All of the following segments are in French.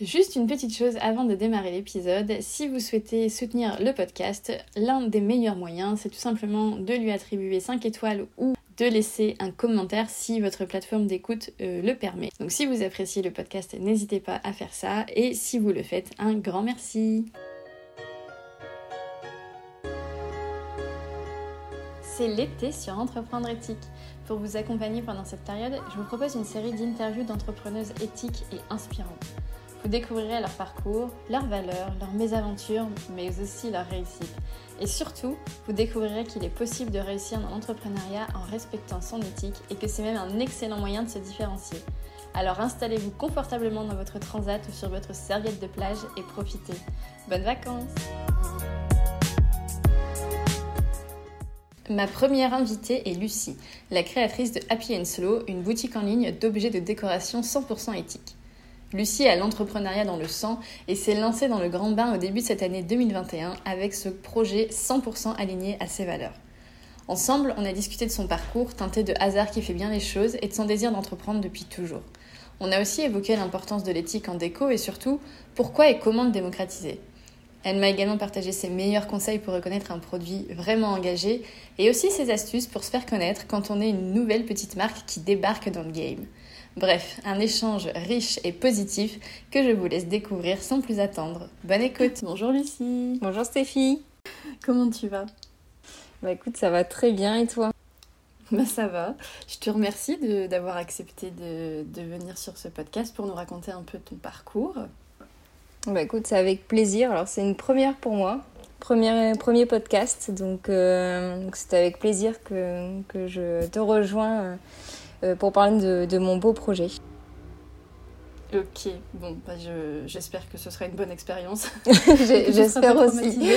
Juste une petite chose avant de démarrer l'épisode, si vous souhaitez soutenir le podcast, l'un des meilleurs moyens, c'est tout simplement de lui attribuer 5 étoiles ou de laisser un commentaire si votre plateforme d'écoute euh, le permet. Donc si vous appréciez le podcast, n'hésitez pas à faire ça et si vous le faites, un grand merci. C'est l'été sur Entreprendre éthique. Pour vous accompagner pendant cette période, je vous propose une série d'interviews d'entrepreneuses éthiques et inspirantes. Vous découvrirez leur parcours, leurs valeurs, leurs mésaventures, mais aussi leurs réussites. Et surtout, vous découvrirez qu'il est possible de réussir dans l'entrepreneuriat en respectant son éthique et que c'est même un excellent moyen de se différencier. Alors installez-vous confortablement dans votre transat ou sur votre serviette de plage et profitez. Bonnes vacances Ma première invitée est Lucie, la créatrice de Happy Slow, une boutique en ligne d'objets de décoration 100% éthique. Lucie a l'entrepreneuriat dans le sang et s'est lancée dans le grand bain au début de cette année 2021 avec ce projet 100% aligné à ses valeurs. Ensemble, on a discuté de son parcours, teinté de hasard qui fait bien les choses et de son désir d'entreprendre depuis toujours. On a aussi évoqué l'importance de l'éthique en déco et surtout pourquoi et comment le démocratiser. Elle m'a également partagé ses meilleurs conseils pour reconnaître un produit vraiment engagé et aussi ses astuces pour se faire connaître quand on est une nouvelle petite marque qui débarque dans le game. Bref, un échange riche et positif que je vous laisse découvrir sans plus attendre. Bonne écoute Bonjour Lucie Bonjour Stéphie Comment tu vas? Bah écoute, ça va très bien et toi? Bah ça va. Je te remercie d'avoir accepté de, de, venir sur ce podcast pour nous raconter un peu ton parcours. Bah écoute, c'est avec plaisir. Alors c'est une première pour moi. Premier, premier podcast, donc euh, c'est avec plaisir que, que, je te rejoins. Euh, euh, pour parler de, mon beau projet. Ok, bon, bah j'espère que ce sera une bonne expérience. j'espère aussi.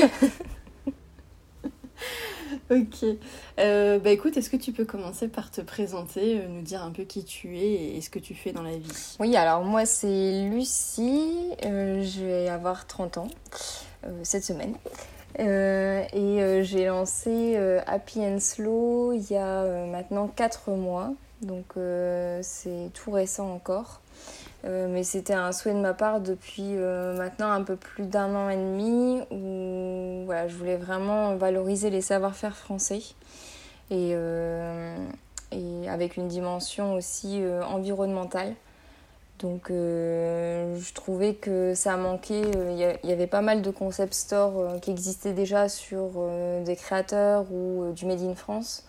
ok. Euh, bah écoute, est-ce que tu peux commencer par te présenter, euh, nous dire un peu qui tu es et ce que tu fais dans la vie? Oui, alors moi c'est Lucie, je vais avoir 30 ans cette semaine. et j'ai lancé Happy and Slow il y a maintenant 4 mois. Donc euh, c'est tout récent encore. Euh, mais c'était un souhait de ma part depuis euh, maintenant un peu plus d'un an et demi où voilà, je voulais vraiment valoriser les savoir-faire français et, et, avec une dimension aussi environnementale. Donc je trouvais que ça manquait, il y, avait pas mal de concept stores qui existaient déjà sur des créateurs ou du Made in France.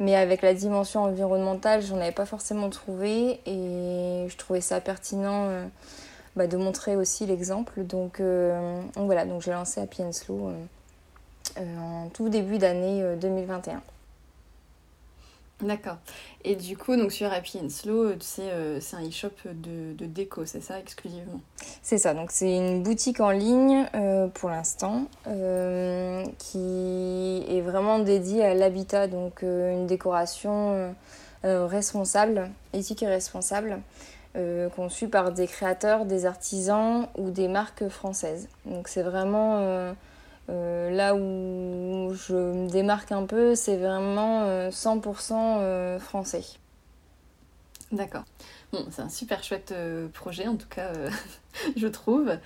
Mais avec la dimension environnementale, j'en avais pas forcément trouvé et je trouvais ça pertinent euh, bah, de montrer aussi l'exemple. Donc, euh, voilà, donc j'ai lancé Happy and euh, en tout début d'année 2021. D'accord. Et du coup, donc sur Happy and Slow, euh, c'est un e-shop de, déco, c'est ça exclusivement? C'est ça. Donc c'est une boutique en ligne euh, pour l'instant euh, qui est vraiment dédiée à l'habitat, donc une décoration responsable, éthique et responsable, conçue par des créateurs, des artisans ou des marques françaises. Donc c'est vraiment euh, là où je me démarque un peu, c'est vraiment 100% euh, euh, français. D'accord. Bon, c'est un super chouette projet, en tout cas, je trouve.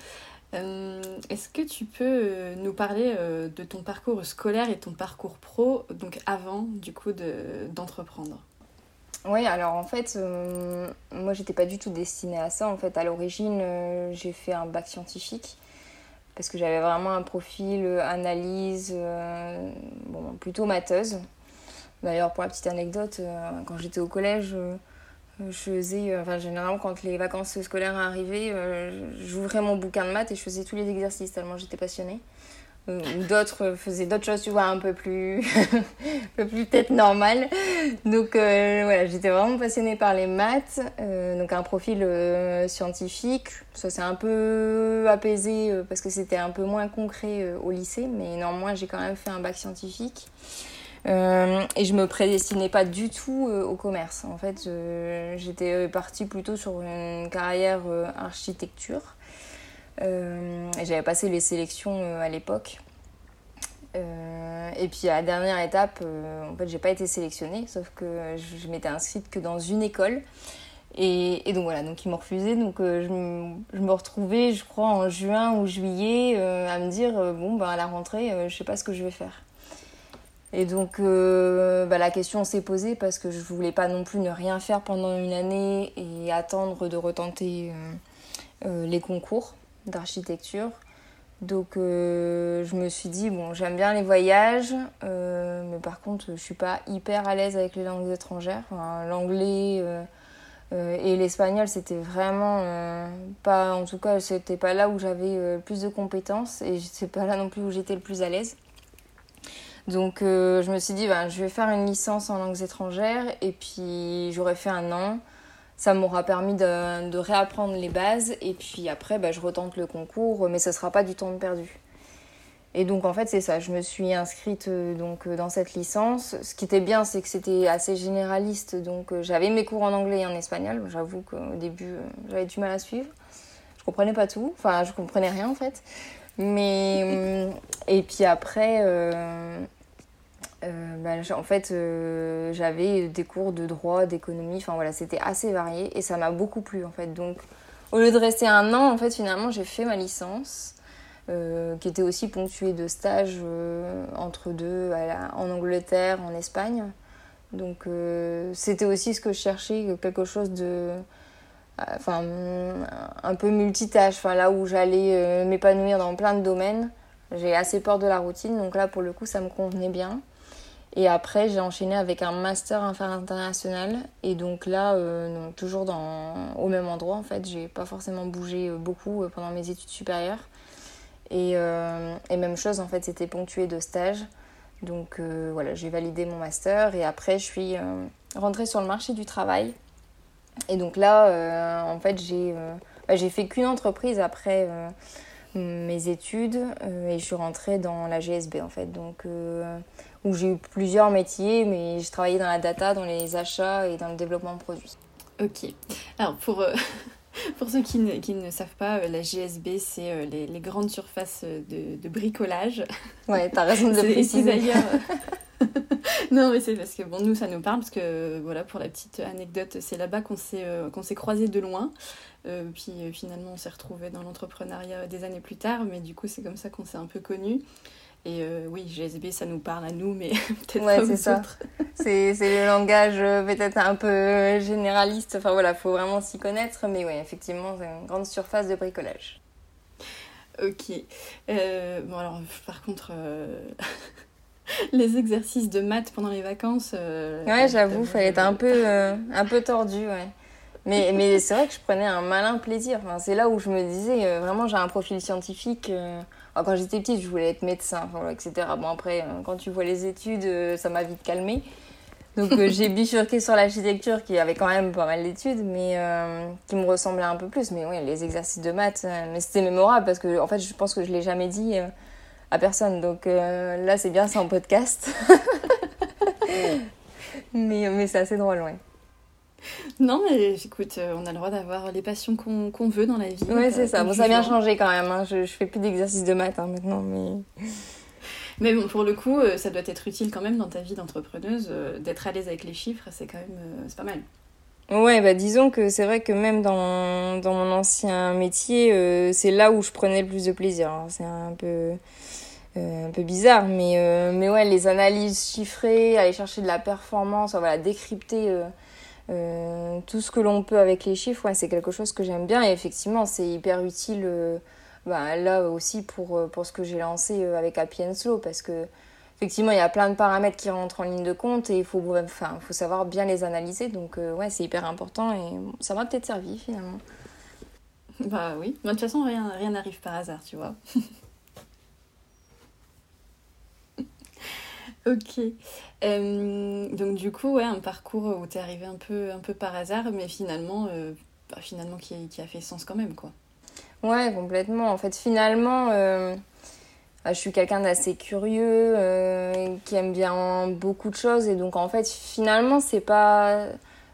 Est-ce que tu peux nous parler de ton parcours scolaire et ton parcours pro, donc avant, du coup, d'entreprendre? Oui, alors en fait, moi j'étais pas du tout destinée à ça. En fait, à l'origine, j'ai fait un bac scientifique parce que j'avais vraiment un profil euh, analyse, euh, bon, plutôt mateuse. D'ailleurs, pour la petite anecdote, euh, quand j'étais au collège, je faisais, enfin généralement quand les vacances scolaires arrivaient, j'ouvrais mon bouquin de maths et je faisais tous les exercices tellement j'étais passionnée. D'autres faisaient d'autres choses, tu vois, un peu plus, plus peut-être normales. Donc voilà, j'étais vraiment passionnée par les maths, donc un profil scientifique. Ça s'est un peu apaisé parce que c'était un peu moins concret au lycée, mais néanmoins j'ai quand même fait un bac scientifique. et je me prédestinais pas du tout au commerce. En fait, j'étais partie plutôt sur une carrière architecture. Euh, j'avais passé les sélections euh, à l'époque. Euh, et puis à la dernière étape, en fait, j'ai pas été sélectionnée, sauf que je, m'étais inscrite que dans une école. Et, donc voilà, donc ils m'ont refusé. Donc je, me retrouvais, je crois, en juin ou juillet, à me dire bon, ben, à la rentrée, je sais pas ce que je vais faire. Et donc bah, la question s'est posée parce que je voulais pas non plus ne rien faire pendant une année et attendre de retenter les concours d'architecture. Donc euh, je me suis dit, bon, j'aime bien les voyages, euh, mais par contre, je suis pas hyper à l'aise avec les langues étrangères. L'anglais euh, et l'espagnol, c'était vraiment pas, en tout cas, c'était pas là où j'avais plus de compétences et c'est pas là non plus où j'étais le plus à l'aise. Donc je me suis dit, ben, je vais faire une licence en langues étrangères et puis j'aurais fait un an ça m'aura permis de, réapprendre les bases et puis après bah, je retente le concours mais ce sera pas du temps perdu. Et donc en fait c'est ça, je me suis inscrite euh, donc euh, dans cette licence. Ce qui était bien c'est que c'était assez généraliste donc euh, j'avais mes cours en anglais et en espagnol. J'avoue qu'au début j'avais du mal à suivre. Je comprenais pas tout, enfin je comprenais rien en fait. Mais et puis après bah, en fait, euh, j'avais des cours de droit, d'économie, enfin voilà, c'était assez varié et ça m'a beaucoup plu en fait. Donc, au lieu de rester un an, en fait, finalement, j'ai fait ma licence, euh, qui était aussi ponctuée de stages entre deux en Angleterre, en Espagne. Donc, c'était aussi ce que je cherchais, quelque chose de. Enfin, un peu multitâche, enfin, là où j'allais m'épanouir dans plein de domaines. J'ai assez peur de la routine, donc là, pour le coup, ça me convenait bien. Et après, j'ai enchaîné avec un master international. Et donc là, euh, toujours dans, au même endroit, en fait. J'ai pas forcément bougé euh, beaucoup euh, pendant mes études supérieures. Et, même chose, en fait, c'était ponctué de stages. Donc voilà, j'ai validé mon master. Et après, je suis rentrée sur le marché du travail. Et donc là, en fait, j'ai bah, fait qu'une entreprise après mes études. et je suis rentrée dans la GSB, en fait. Donc où j'ai eu plusieurs métiers, mais j'ai travaillé dans la data, dans les achats et dans le développement de produits. Ok. Alors, pour, euh, pour ceux qui ne, qui ne, savent pas, euh, la GSB, c'est euh, les, les, grandes surfaces de, de bricolage. Ouais, t'as raison de le préciser. d'ailleurs. non, mais c'est parce que bon, nous, ça nous parle, parce que voilà, pour la petite anecdote, c'est là-bas qu'on s'est qu'on s'est croisés de loin. puis finalement, on s'est retrouvés dans l'entrepreneuriat des années plus tard, mais du coup, c'est comme ça qu'on s'est un peu connus. Et euh, oui, GSB, ça nous parle à nous, mais peut-être ouais, pas c'est ça. C'est, le langage euh, peut-être un peu généraliste. Enfin voilà, faut vraiment s'y connaître. Mais oui, effectivement, c'est une grande surface de bricolage. Ok. Euh, bon, alors, par contre, les exercices de maths pendant les vacances. ouais, j'avoue, fallait être un peu, un peu tordu, ouais. Mais, mais c'est vrai que je prenais un malin plaisir. Enfin, c'est là où je me disais, vraiment, j'ai un profil scientifique quand j'étais petite, je voulais être médecin, etc. Bon, après, euh, quand tu vois les études, euh, ça m'a vite calmée. Donc euh, j'ai bifurqué sur l'architecture qui avait quand même pas mal d'études, mais qui me ressemblait un peu plus. Mais oui, les exercices de maths, mais c'était mémorable parce que en fait, je pense que je l'ai jamais dit à personne. Donc là, c'est bien, c'est en podcast. mais mais c'est assez drôle, ouais. Non, mais écoute, euh, on a le droit d'avoir les passions qu'on veut dans la vie. Ouais, c'est ça. Bon, ça a bien changé quand même. Hein. Je, je fais plus d'exercice de maths hein, maintenant, mais. Mais bon, pour le coup, euh, ça doit être utile quand même dans ta vie d'entrepreneuse, euh, d'être à l'aise avec les chiffres, c'est quand même c'est pas mal. Ouais, bah disons que c'est vrai que même dans, dans mon ancien métier, c'est là où je prenais le plus de plaisir. Hein. C'est un peu, un peu bizarre, mais, mais ouais, les analyses chiffrées, aller chercher de la performance, voilà, décrypter euh, tout ce que l'on peut avec les chiffres, c'est quelque chose que j'aime bien et effectivement, c'est hyper utile euh, bah, là aussi pour, euh, pour ce que j'ai lancé avec Happy and Slow parce que effectivement, il y a plein de paramètres qui rentrent en ligne de compte et il faut, enfin, faut savoir bien les analyser. Donc, ouais, c'est hyper important et ça m'a peut-être servi finalement. Bah oui, de toute façon, rien n'arrive par hasard, tu vois. Ok. Euh, donc du coup, ouais, un parcours où tu es arrivé un peu, un peu par hasard, mais finalement, euh, bah, finalement qui, qui, a fait sens quand même, quoi. Ouais, complètement. En fait, finalement, euh, bah, je suis quelqu'un d'assez curieux, qui aime bien beaucoup de choses, et donc en fait, finalement, c'est pas...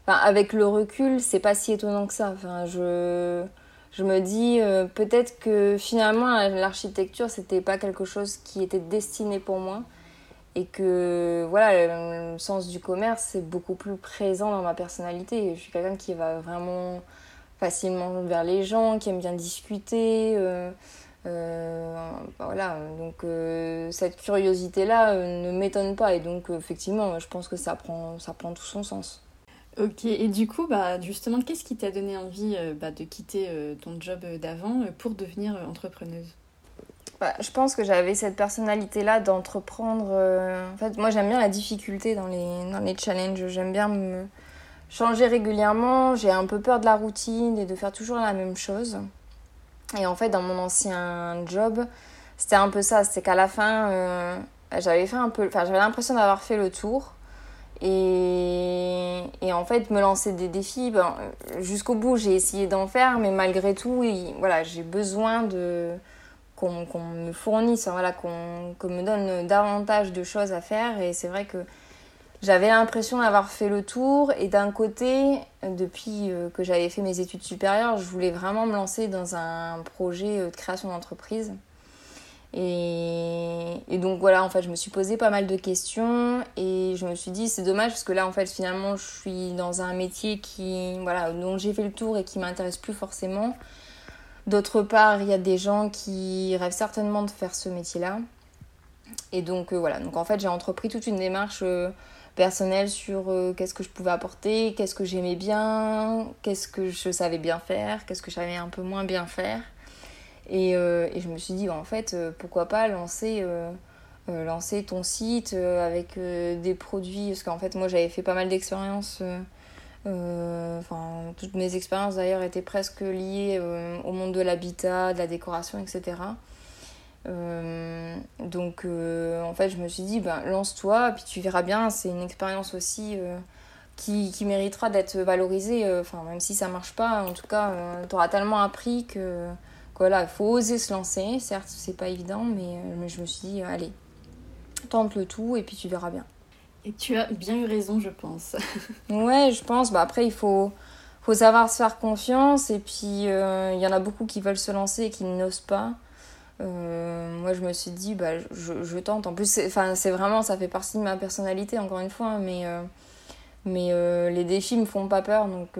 Enfin, avec le recul, c'est pas si étonnant que ça. Enfin, je... Je me dis peut-être que finalement l'architecture c'était pas quelque chose qui était destiné pour moi et que voilà, le sens du commerce, c'est beaucoup plus présent dans ma personnalité. Je suis quelqu'un qui va vraiment facilement vers les gens, qui aime bien discuter. Euh, euh, voilà, donc euh, cette curiosité-là ne m'étonne pas et donc effectivement, je pense que ça prend, ça prend tout son sens. Ok, et du coup, bah, justement, qu'est-ce qui t'a donné envie bah, de quitter ton job d'avant pour devenir entrepreneuse? Bah, je pense que j'avais cette personnalité-là d'entreprendre. En fait, moi, j'aime bien la difficulté dans les, dans les challenges. J'aime bien me changer régulièrement. J'ai un peu peur de la routine et de faire toujours la même chose. Et en fait, dans mon ancien job, c'était un peu ça. C'était qu'à la fin, euh, j'avais fait un peu. Enfin, j'avais l'impression d'avoir fait le tour. Et, et, en fait, me lancer des défis, ben, jusqu'au bout, j'ai essayé d'en faire, mais malgré tout, voilà, j'ai besoin de qu'on me fournisse, voilà, qu'on me donne davantage de choses à faire. Et c'est vrai que j'avais l'impression d'avoir fait le tour et d'un côté, depuis euh, que j'avais fait mes études supérieures, je voulais vraiment me lancer dans un projet euh, de création d'entreprise. Et, et, donc voilà, en fait, je me suis posé pas mal de questions et je me suis dit c'est dommage parce que là, en fait, finalement, je suis dans un métier qui, voilà, dont j'ai fait le tour et qui m'intéresse plus forcément. D'autre part, il y a des gens qui rêvent certainement de faire ce métier-là. Et donc euh, voilà, donc en fait, j'ai entrepris toute une démarche personnel sur euh, qu'est-ce que je pouvais apporter, qu'est-ce que j'aimais bien, qu'est-ce que je savais bien faire, qu'est-ce que je savais un peu moins bien faire. Et, euh, je me suis dit, en fait, euh, pourquoi pas lancer, lancer ton site avec des produits, parce qu'en fait, moi, j'avais fait pas mal d'expériences. Enfin, toutes mes expériences d'ailleurs étaient presque liées au monde de l'habitat, de la décoration, etc. Euh, donc euh, en fait je me suis dit ben, lance-toi puis tu verras bien c'est une expérience aussi euh, qui, méritera d'être valorisée même si ça marche pas en tout cas tu auras tellement appris que, faut oser se lancer certes c'est pas évident mais, mais, je me suis dit allez tente le tout et puis tu verras bien tu as bien eu raison je pense ouais je pense bah après il faut faut savoir se faire confiance et puis il y en a beaucoup qui veulent se lancer et qui n'osent pas euh, moi, je me suis dit, bah, je, tente. En plus, c'est vraiment, ça fait partie de ma personnalité, encore une fois, mais, euh, mais euh, les défis me font pas peur. Donc,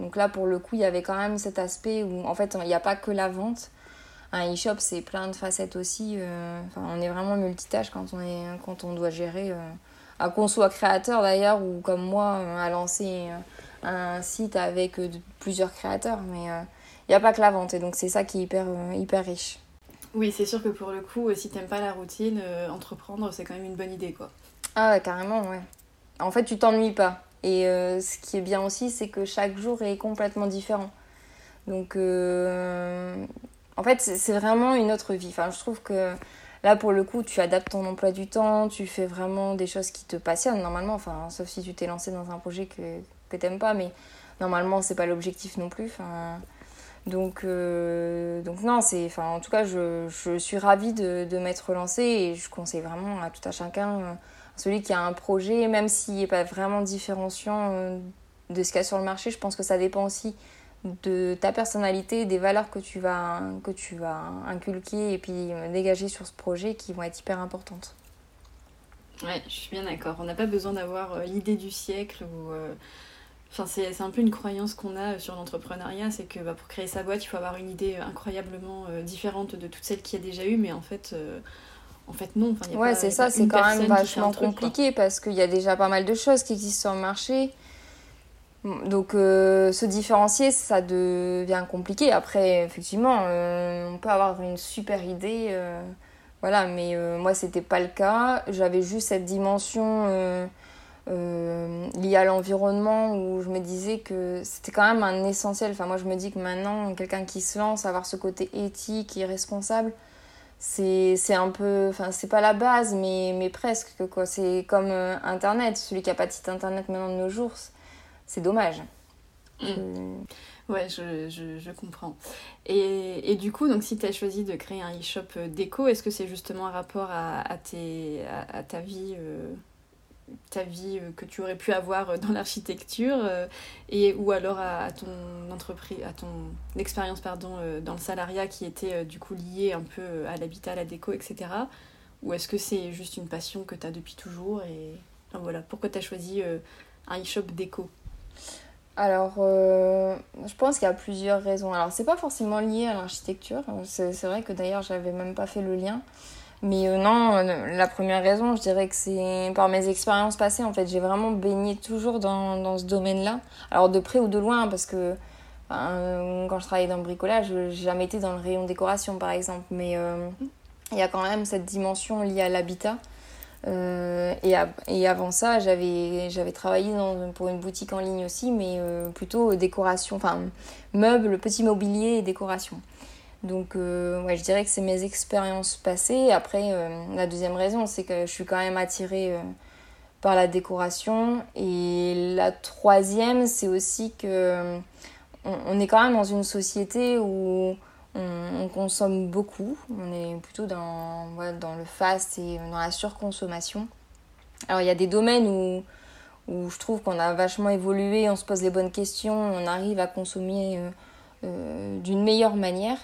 donc là, pour le coup, il y avait quand même cet aspect où, en fait, il n'y a pas que la vente. Un e-shop, c'est plein de facettes aussi. On est vraiment multitâche quand on, est, quand on doit gérer, qu'on soit créateur d'ailleurs, ou comme moi, à lancer un site avec plusieurs créateurs. Mais il n'y a pas que la vente, et donc c'est ça qui est hyper, hyper riche. Oui, c'est sûr que pour le coup, euh, si t'aimes pas la routine, euh, entreprendre, c'est quand même une bonne idée, quoi. Ah ouais, carrément, ouais. En fait, tu t'ennuies pas. Et euh, ce qui est bien aussi, c'est que chaque jour est complètement différent. Donc, en fait, c'est vraiment une autre vie. Enfin, je trouve que là, pour le coup, tu adaptes ton emploi du temps, tu fais vraiment des choses qui te passionnent, normalement. Enfin, sauf si tu t'es lancé dans un projet que, que t'aimes pas, mais normalement, c'est pas l'objectif non plus. Donc, euh, donc non, c'est, en tout cas, je, suis ravie de, de m'être lancée et je conseille vraiment à tout à chacun, euh, celui qui a un projet, même s'il n'est pas vraiment différenciant euh, de ce qu'il y a sur le marché, je pense que ça dépend aussi de ta personnalité, des valeurs que tu vas, que tu vas inculquer et puis dégager sur ce projet qui vont être hyper importantes. Ouais, je suis bien d'accord. On n'a pas besoin d'avoir l'idée du siècle ou Enfin, c'est un peu une croyance qu'on a sur l'entrepreneuriat, c'est que bah, pour créer sa boîte, il faut avoir une idée incroyablement euh, différente de toutes celles qu'il y a déjà eu, mais en fait, euh, en fait non. Enfin, ouais, c'est ça, c'est quand même vachement compliqué parce qu'il y a déjà pas mal de choses qui existent sur le marché. Donc euh, se différencier, ça devient compliqué. Après, effectivement, on peut avoir une super idée, voilà, mais moi, c'était pas le cas. J'avais juste cette dimension euh, lié à l'environnement où je me disais que c'était quand même un essentiel. Enfin, moi, je me dis que maintenant, quelqu'un qui se lance, avoir ce côté éthique et responsable, c'est un peu. Enfin, c'est pas la base, mais, presque. C'est comme euh, Internet. Celui qui a pas de site Internet maintenant de nos jours, c'est dommage. Mm. Ouais, je, je, je, comprends. Et, et, du coup, donc, si tu as choisi de créer un e-shop euh, déco, est-ce que c'est justement un rapport à, à, tes, à, ta vie ta vie euh, que tu aurais pu avoir euh, dans l'architecture euh, et ou alors à, ton entreprise à ton expérience pardon dans le salariat qui était du coup liée un peu à l'habitat à la déco etc Ou est-ce que c'est juste une passion que tu as depuis toujours et voilà, pourquoi tu as choisi un e-shop déco? Alors, euh, je pense qu'il y a plusieurs raisons. Alors, c'est pas forcément lié à l'architecture. C'est vrai que d'ailleurs, j'avais même pas fait le lien. Mais euh, non, euh, la première raison, je dirais que c'est par mes expériences passées. En fait, j'ai vraiment baigné toujours dans, dans ce domaine-là. Alors, de près ou de loin, parce que quand je travaillais dans le bricolage, j'ai jamais été dans le rayon décoration, par exemple. Mais il y a quand même cette dimension liée à l'habitat. Euh, et, avant ça, j'avais, travaillé pour une boutique en ligne aussi, mais euh, plutôt décoration, enfin meubles, petit mobilier et décoration. Donc euh, ouais, je dirais que c'est mes expériences passées. Après, la deuxième raison, c'est que je suis quand même attirée par la décoration. Et la troisième, c'est aussi que on, est quand même dans une société où on, consomme beaucoup, on est plutôt dans, dans le fast et dans la surconsommation. Alors il y a des domaines où, où je trouve qu'on a vachement évolué, on se pose les bonnes questions, on arrive à consommer euh, euh, d'une meilleure manière.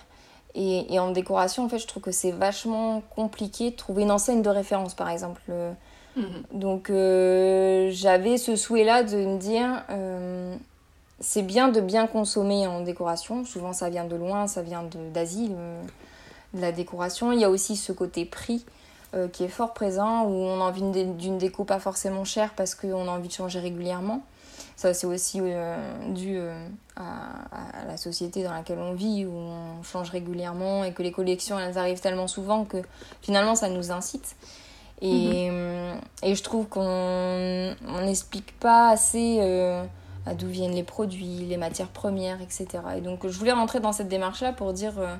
Et, en décoration, en fait, je trouve que c'est vachement compliqué de trouver une enseigne de référence, par exemple. Mhm. Donc euh, j'avais ce souhait-là de me dire, c'est bien de bien consommer en décoration. Souvent, ça vient de loin, ça vient d'Asie, de la décoration. Il y a aussi ce côté prix euh, qui est fort présent, où on a envie d'une déco pas forcément chère parce qu'on a envie de changer régulièrement. Ça, c'est aussi euh, dû euh, à, la société dans laquelle on vit, où on change régulièrement et que les collections, elles arrivent tellement souvent que finalement, ça nous incite. Et, mhm. et je trouve qu'on n'explique pas assez d'où viennent les produits, les matières premières, etc. Et donc je voulais rentrer dans cette démarche-là pour dire euh,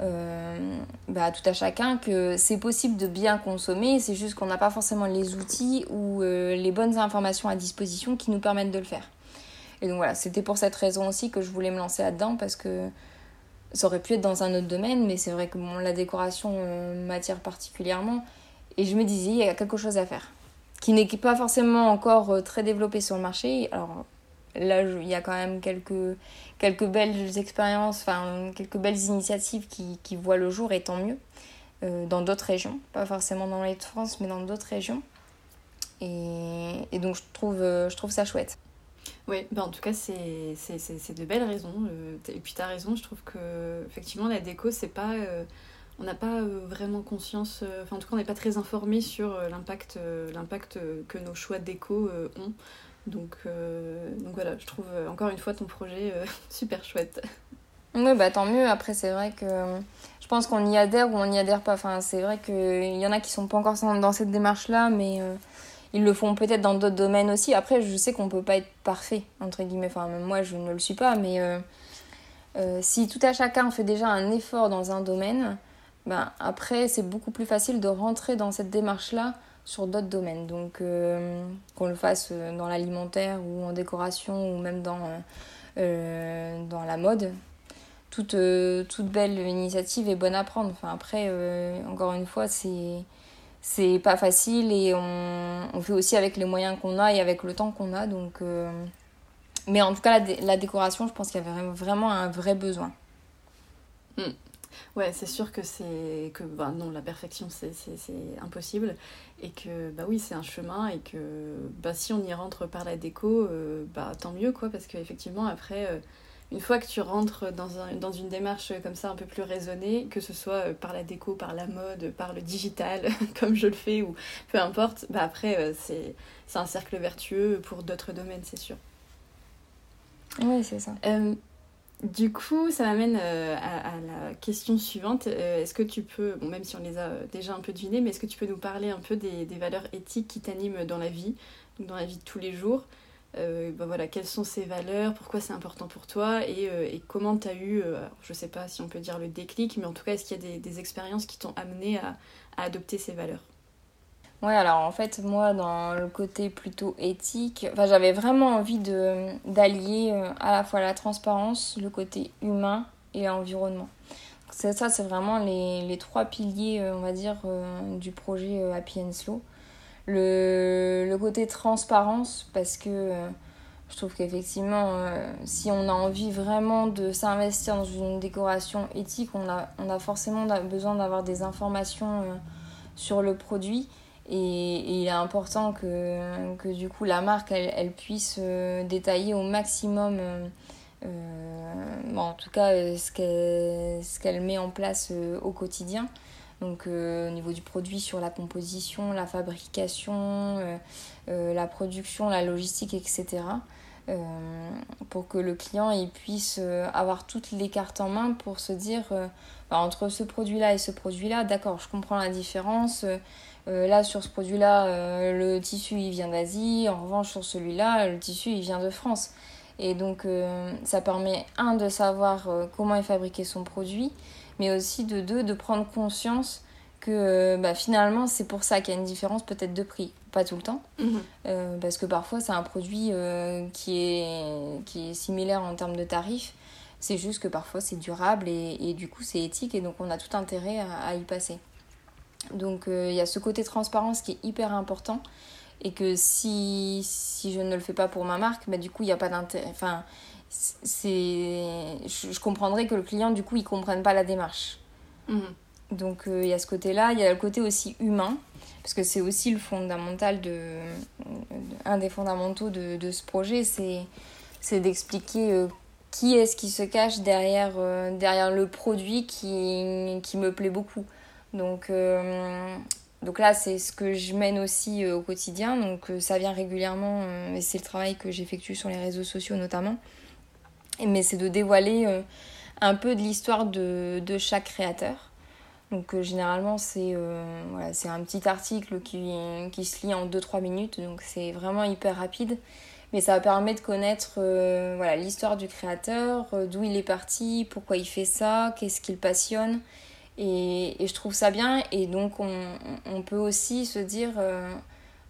euh, bah, à tout à chacun que c'est possible de bien consommer, c'est juste qu'on n'a pas forcément les outils ou euh, les bonnes informations à disposition qui nous permettent de le faire. Et donc voilà, c'était pour cette raison aussi que je voulais me lancer là-dedans parce que ça aurait pu être dans un autre domaine, mais c'est vrai que bon, la décoration m'attire particulièrement. Et je me disais, il y a quelque chose à faire qui n'est pas forcément encore très développé sur le marché. Alors, là, il y a quand même quelques, quelques belles expériences, enfin, quelques belles initiatives qui, voient le jour, et tant mieux, euh, dans d'autres régions. Pas forcément dans les de France, mais dans d'autres régions. Et, donc, je trouve, euh, je trouve ça chouette. Oui, bah en tout cas, c'est de belles raisons. Euh, et puis, tu as raison, je trouve que, effectivement, la déco, c'est pas. on n'a pas vraiment conscience, enfin en tout cas on n'est pas très informé sur l'impact l'impact que nos choix déco ont donc, euh, donc voilà, je trouve euh, encore une fois ton projet euh, super chouette. Oui, bah tant mieux. Après, c'est vrai que je pense qu'on y adhère ou on n'y adhère pas. Enfin, c'est vrai qu'il y en a qui sont pas encore dans cette démarche-là, mais ils le font peut-être dans d'autres domaines aussi. Après, je sais qu'on peut pas être parfait, entre guillemets. Enfin, même moi, je ne le suis pas, mais si tout à chacun fait déjà un effort dans un domaine, ben, après, c'est beaucoup plus facile de rentrer dans cette démarche-là sur d'autres domaines. Donc euh, qu'on le fasse euh, dans l'alimentaire ou en décoration ou même dans, euh, dans la mode. Toute, toute belle initiative est bonne à prendre. Enfin, après, encore une fois, c'est c'est pas facile et on, on, fait aussi avec les moyens qu'on a et avec le temps qu'on a. Donc, Mais en tout cas, la, la décoration, je pense qu'il y avait vraiment un vrai besoin. Hmm. Ouais, c'est sûr que c'est que bah non, la perfection c'est impossible et que bah oui, c'est un chemin et que bah si on y rentre par la déco, euh, bah tant mieux quoi parce qu'effectivement après euh, une fois que tu rentres dans, un, dans une démarche comme ça un peu plus raisonnée, que ce soit euh, par la déco, par la mode, par le digital, comme je le fais, ou peu importe, bah après, c'est un cercle vertueux pour d'autres domaines, c'est sûr. Oui, c'est ça. Du coup, ça m'amène euh, à, la question suivante. Euh, est-ce que tu peux, bon, même si on les a déjà un peu devinées, mais est-ce que tu peux nous parler un peu des, valeurs éthiques qui t'animent dans la vie, dans la vie de tous les jours? Euh, ben voilà, Quelles sont ces valeurs? Pourquoi c'est important pour toi? Et, comment tu as eu, je ne sais pas si on peut dire le déclic, mais en tout cas, est-ce qu'il y a des, expériences qui t'ont amené à adopter ces valeurs? Ouais, alors en fait, moi, dans le côté plutôt éthique, j'avais vraiment envie d'allier euh, à la fois la transparence, le côté humain et l'environnement. C'est, ça, c'est vraiment les, trois piliers, euh, on va dire, euh, du projet Happy and Slow. Le, côté transparence, parce que je trouve qu'effectivement, si on a envie vraiment de s'investir dans une décoration éthique, on a forcément besoin d'avoir des informations sur le produit. Et, il est important que, que, du coup la marque elle, puisse détailler au maximum en tout cas ce qu'elle met en place au quotidien. Donc au niveau du produit sur la composition, la fabrication, la production, la logistique, etc. Euh, pour que le client il puisse euh, avoir toutes les cartes en main pour se dire euh, entre ce produit-là et ce produit-là, d'accord, je comprends la différence. Là, sur ce produit-là, le tissu il vient d'Asie. En revanche, sur celui-là, le tissu il vient de France. Et donc, ça permet, un, de savoir comment est fabriqué son produit, mais aussi de deux, de prendre conscience que bah, finalement, c'est pour ça qu'il y a une différence peut-être de prix pas tout le temps, mhm. euh, parce que parfois c'est un produit euh, qui, est, qui est similaire en termes de tarifs, c'est juste que parfois c'est durable et, et, du coup c'est éthique et donc on a tout intérêt à, y passer. Donc euh, il y a ce côté transparence qui est hyper important et que si, si je ne le fais pas pour ma marque, bah, du coup il n'y a pas d'intérêt. Enfin, c'est je, je, comprendrais que le client du coup il comprenne pas la démarche. Mhm. Donc il y a ce côté-là, il y a le côté aussi humain parce que c'est aussi le fondamental de, un des fondamentaux de, de ce projet, c'est d'expliquer euh, qui est-ce qui se cache derrière, euh, derrière le produit qui, qui me plaît beaucoup. Donc, euh, donc là, c'est ce que je mène aussi au quotidien. Donc ça vient régulièrement, et c'est le travail que j'effectue sur les réseaux sociaux notamment. Mais c'est de dévoiler un peu de l'histoire de, chaque créateur. Donc euh, généralement c'est euh, un petit article qui, se lit en 2-3 minutes, donc c'est vraiment hyper rapide. Mais ça permet de connaître euh, voilà, l'histoire du créateur, d'où il est parti, pourquoi il fait ça, qu'est-ce qu'il passionne. Et, je trouve ça bien. Et donc on, peut aussi se dire,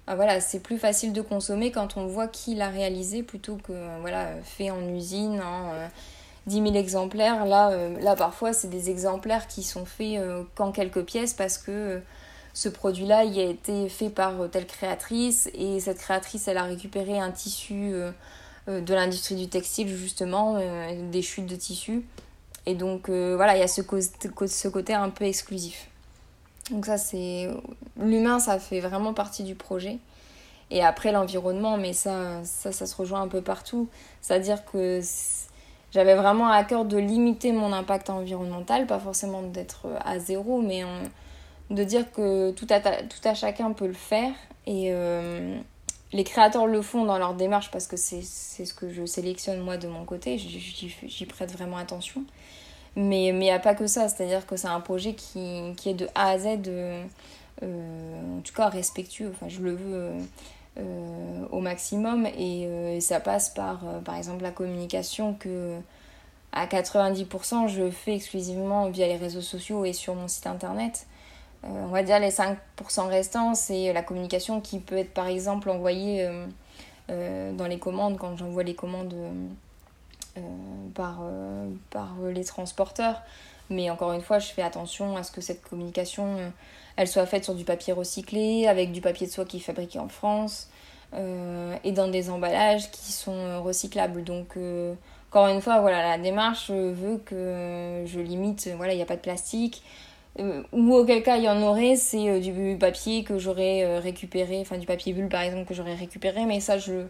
ah, voilà, c'est plus facile de consommer quand on voit qui l'a réalisé plutôt que voilà, fait en usine, en 10 000 exemplaires. Là, euh, là parfois, c'est des exemplaires qui sont faits euh, qu'en quelques pièces parce que euh, ce produit-là, il a été fait par telle créatrice et cette créatrice, elle a récupéré un tissu de l'industrie du textile, justement, des chutes de tissu. Et donc, voilà, il y a ce, côté un peu exclusif. Donc ça, c'est... L'humain, ça fait vraiment partie du projet. Et après, l'environnement, mais ça, ça, ça se rejoint un peu partout. C'est-à-dire que j'avais vraiment à cœur de limiter mon impact environnemental, pas forcément d'être à zéro, mais de dire que tout à, tout à chacun peut le faire. Et euh, les créateurs le font dans leur démarche parce que c'est ce que je sélectionne moi de mon côté, j'y prête vraiment attention. Mais il n'y a pas que ça, c'est-à-dire que c'est un projet qui, qui, est de A à Z, euh, en tout cas respectueux, enfin je le veux. Euh, au maximum et, ça passe par par exemple la communication que à 90% je fais exclusivement via les réseaux sociaux et sur mon site internet. Euh, on va dire les 5% restants, c'est la communication qui peut être par exemple envoyée euh, euh, dans les commandes quand j'envoie les commandes par, par les transporteurs. Mais encore une fois, je fais attention à ce que cette communication elle soit faite sur du papier recyclé, avec du papier de soie qui est fabriqué en France, et dans des emballages qui sont recyclables. Donc encore une fois, voilà, la démarche veut que je limite, voilà, il n'y a pas de plastique. Euh, ou auquel cas il y en aurait, c'est euh, du papier que j'aurais euh, récupéré, enfin du papier bulle par exemple que j'aurais récupéré, mais ça je...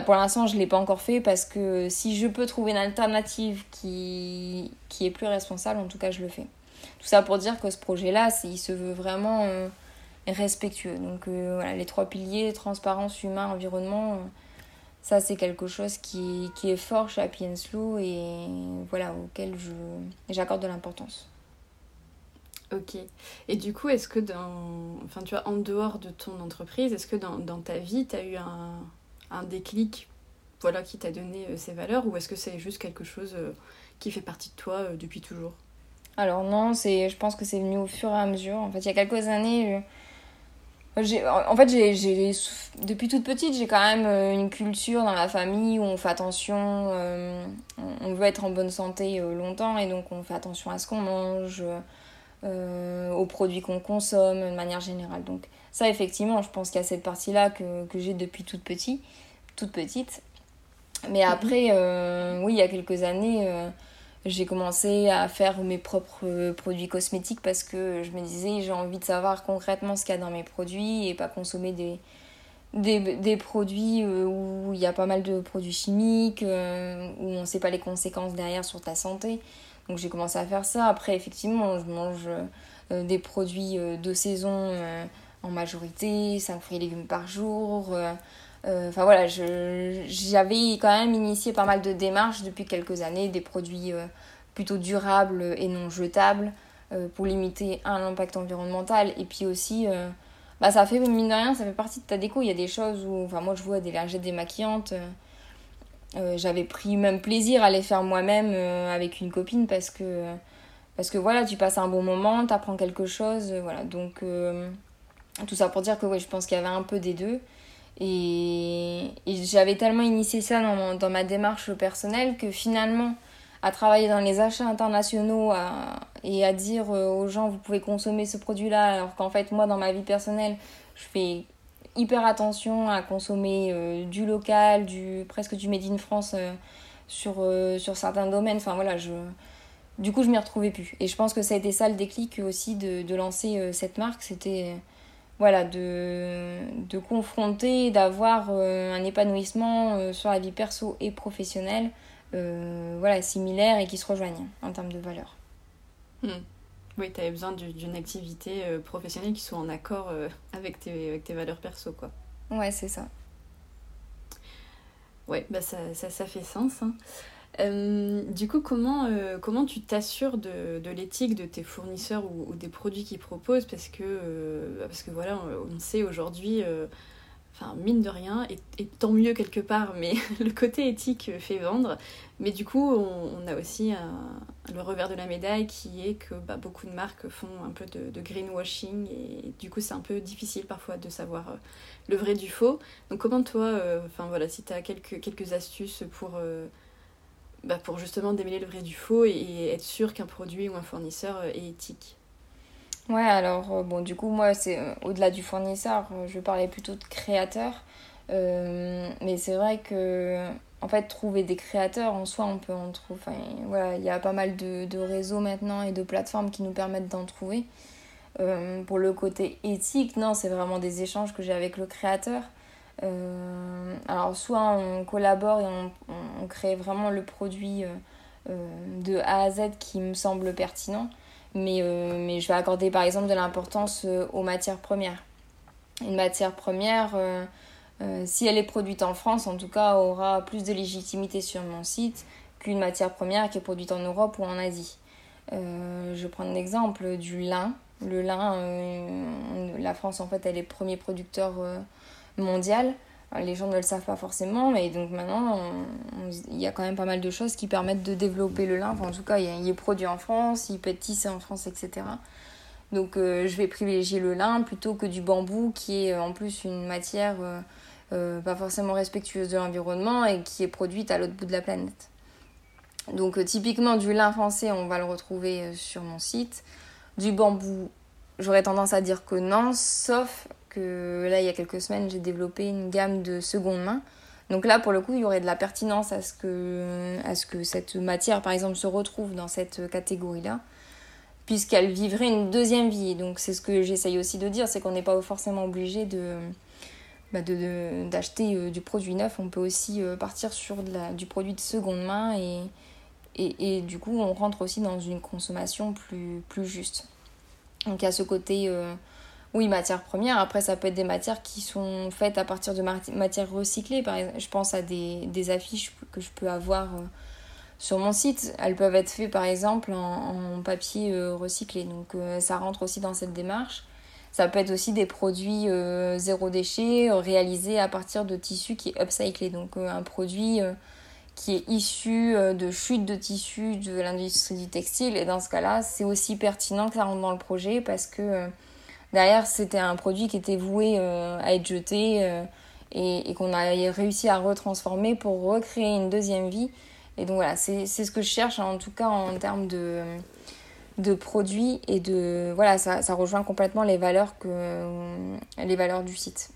pour l'instant je ne l'ai pas encore fait parce que si je peux trouver une alternative qui, qui est plus responsable, en tout cas je le fais. Tout ça pour dire que ce projet-là, il se veut vraiment respectueux. Donc voilà, les trois piliers, transparence, humain, environnement, ça c'est quelque chose qui, qui, est fort chez Happy and Slow et voilà auquel j'accorde de l'importance. Ok. Et du coup, est-ce que dans, enfin tu vois, en dehors de ton entreprise, est-ce que dans, dans, ta vie, tu as eu un, un, déclic voilà, qui t'a donné euh, ces valeurs ou est-ce que c'est juste quelque chose euh, qui fait partie de toi euh, depuis toujours? Alors non, c'est, je pense que c'est venu au fur et à mesure. En fait, il y a quelques années, depuis toute petite, j'ai quand même une culture dans la famille où on fait attention, on veut être en bonne santé longtemps et donc on fait attention à ce qu'on mange, aux produits qu'on consomme de manière générale. Donc ça, effectivement, je pense qu'il y a cette partie-là que, que j'ai depuis toute petite, toute petite. Mais mhm. après, oui, il y a quelques années, j'ai commencé à faire mes propres produits cosmétiques parce que je me disais j'ai envie de savoir concrètement ce qu'il y a dans mes produits et pas consommer des, des, des produits euh, où il y a pas mal de produits chimiques, euh, où on ne sait pas les conséquences derrière sur ta santé. Donc j'ai commencé à faire ça. Après, effectivement, je mange euh, des produits de saison en majorité, 5 fruits et légumes par jour. Enfin voilà, j'avais quand même initié pas mal de démarches depuis quelques années, des produits plutôt durables et non jetables pour limiter un impact environnemental et puis aussi bah, ça fait, mine de rien, ça fait partie de ta déco. Il y a des choses où, enfin, moi je vois des lingettes démaquillantes. Euh, euh, j'avais pris même plaisir à les faire moi-même euh, avec une copine parce que, parce que voilà, tu passes un bon moment, tu apprends quelque chose. voilà, donc tout ça pour dire que ouais, je pense qu'il y avait un peu des deux. Et, j'avais tellement initié ça dans, dans ma démarche personnelle que finalement, à travailler dans les achats internationaux et à dire euh, aux gens vous pouvez consommer ce produit-là alors qu'en fait moi dans ma vie personnelle je fais hyper attention à consommer euh, du local, du presque du made in France euh, sur, sur certains domaines. Enfin voilà, je du coup je m'y retrouvais plus. Et je pense que ça a été ça le déclic aussi de, de lancer cette marque, c'était voilà de, de confronter, d'avoir un épanouissement sur la vie perso et professionnelle euh, voilà, similaires et qui se rejoignent en termes de valeurs. Hmm. Oui, tu avais besoin d'une activité euh, professionnelle qui soit en accord euh, avec, tes, avec tes valeurs perso, quoi. Ouais, c'est ça. Ouais, bah ça, ça, ça fait sens. Hein. Du coup, comment, comment tu t'assures de, de l'éthique de tes fournisseurs ou, des produits qu'ils proposent? Parce que, parce que voilà, on, sait aujourd'hui enfin mine de rien, et, tant mieux quelque part, mais le côté éthique fait vendre. Mais du coup, on, a aussi le revers de la médaille qui est que bah, beaucoup de marques font un peu de, greenwashing et du coup, c'est un peu difficile parfois de savoir euh, le vrai du faux. Donc, comment toi, euh, enfin voilà, si tu as quelques, quelques astuces pour, euh, bah, pour justement démêler le vrai du faux et être sûr qu'un produit ou un fournisseur est éthique Ouais, alors, euh, bon, du coup, moi, c'est euh, au-delà du fournisseur, euh, je parlais plutôt de créateur. mais c'est vrai que, en fait, trouver des créateurs, en soi, on peut en trouver. Voilà, il y a pas mal de, réseaux maintenant et de plateformes qui nous permettent d'en trouver. pour le côté éthique, non, c'est vraiment des échanges que j'ai avec le créateur. Alors, soit on collabore et on, crée vraiment le produit de A à Z qui me semble pertinent mais, euh, mais je vais accorder par exemple de l'importance euh, aux matières premières. Une matière première, euh, si elle est produite en France, en tout cas, aura plus de légitimité sur mon site qu'une matière première qui est produite en Europe ou en Asie. je vais prendre l'exemple du lin. Le lin, la France, en fait, elle est premier producteur mondial les gens ne le savent pas forcément, mais donc maintenant, il y a quand même pas mal de choses qui permettent de développer le lin. en tout cas, il, est produit en France, il peut être en France, etc. Donc, euh, je vais privilégier le lin plutôt que du bambou, qui est en plus une matière euh, euh, pas forcément respectueuse de l'environnement et qui est produite à l'autre bout de la planète. Donc, typiquement, du lin français, on va le retrouver sur mon site. Du bambou, j'aurais tendance à dire que non, sauf là, il y a quelques semaines, j'ai développé une gamme de seconde main. Donc là, pour le coup, il y aurait de la pertinence à ce que, à ce que cette matière, par exemple, se retrouve dans cette catégorie-là, puisqu'elle vivrait une deuxième vie. Donc c'est ce que j'essaye aussi de dire, c'est qu'on n'est pas forcément obligé de bah, d'acheter euh, du produit neuf, on peut aussi euh, partir sur du produit de seconde main et, et, et, du coup on rentre aussi dans une consommation plus, plus juste. Donc il y a ce côté euh, oui, matières premières. Après, ça peut être des matières qui sont faites à partir de matières recyclées. Par exemple, je pense à des, affiches que je peux avoir euh, sur mon site. Elles peuvent être faites, par exemple, en, papier euh, recyclé. Donc, euh, ça rentre aussi dans cette démarche. Ça peut être aussi des produits zéro déchet réalisés à partir de tissus qui est upcyclé. Donc, un produit qui est issu de chutes de tissus de l'industrie du textile. Et dans ce cas-là, c'est aussi pertinent que ça rentre dans le projet parce que derrière, c'était un produit qui était voué euh, à être jeté euh, et, qu'on a réussi à retransformer pour recréer une deuxième vie. Et donc voilà, c'est ce que je cherche en tout cas en termes de, de produits et de voilà ça, ça rejoint complètement les valeurs que les valeurs du site.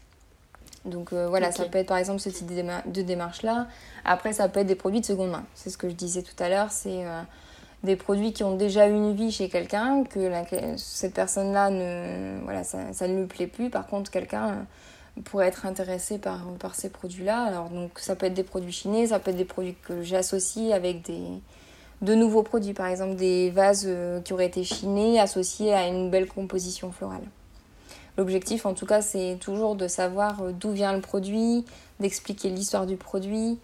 Donc euh, voilà ça peut être par exemple ce type de, démarche là après ça peut être des produits de seconde main. C'est ce que je disais tout à l'heure c'est des produits qui ont déjà une vie chez quelqu'un, que cette personne-là, ne, voilà, ça, ça, ne lui plaît plus. Par contre, quelqu'un pourrait être intéressé par, par ces produits-là. Alors, donc, ça peut être des produits chinés, ça peut être des produits que j'associe avec des, de nouveaux produits, par exemple des vases euh, qui auraient été chinés associés à une belle composition florale. L'objectif, en tout cas, c'est toujours de savoir euh, d'où vient le produit, d'expliquer l'histoire du produit,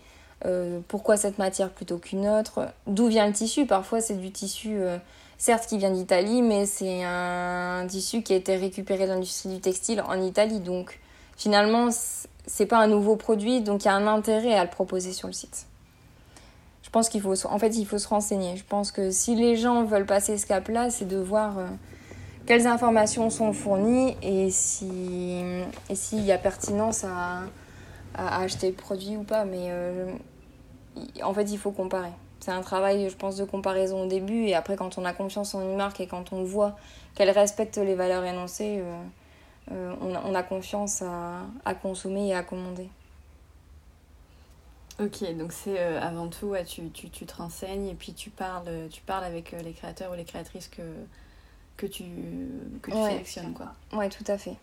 euh, pourquoi cette matière plutôt qu'une autre, d'où vient le tissu? Parfois, c'est du tissu, certes, qui vient d'Italie, mais c'est un, tissu qui a été récupéré de l'industrie du textile en Italie. Donc, finalement, c'est pas un nouveau produit, donc il y a un intérêt à le proposer sur le site. Je pense qu'il faut, en fait, il faut se renseigner. Je pense que si les gens veulent passer ce cap-là, c'est de voir euh, quelles informations sont fournies et si et s'il y a pertinence à, à, acheter le produit ou pas. Mais euh, en fait, il faut comparer. C'est un travail, je pense, de comparaison au début et après, quand on a confiance en une marque et quand on voit qu'elle respecte les valeurs énoncées, euh, on, a, on, a, confiance à, à consommer et à commander. Ok, donc c'est euh, avant tout, tu, tu, tu, te renseignes et puis tu parles, tu parles avec euh, les créateurs ou les créatrices que, que tu, que tu sélectionnes. Quoi. Ouais, tout à fait.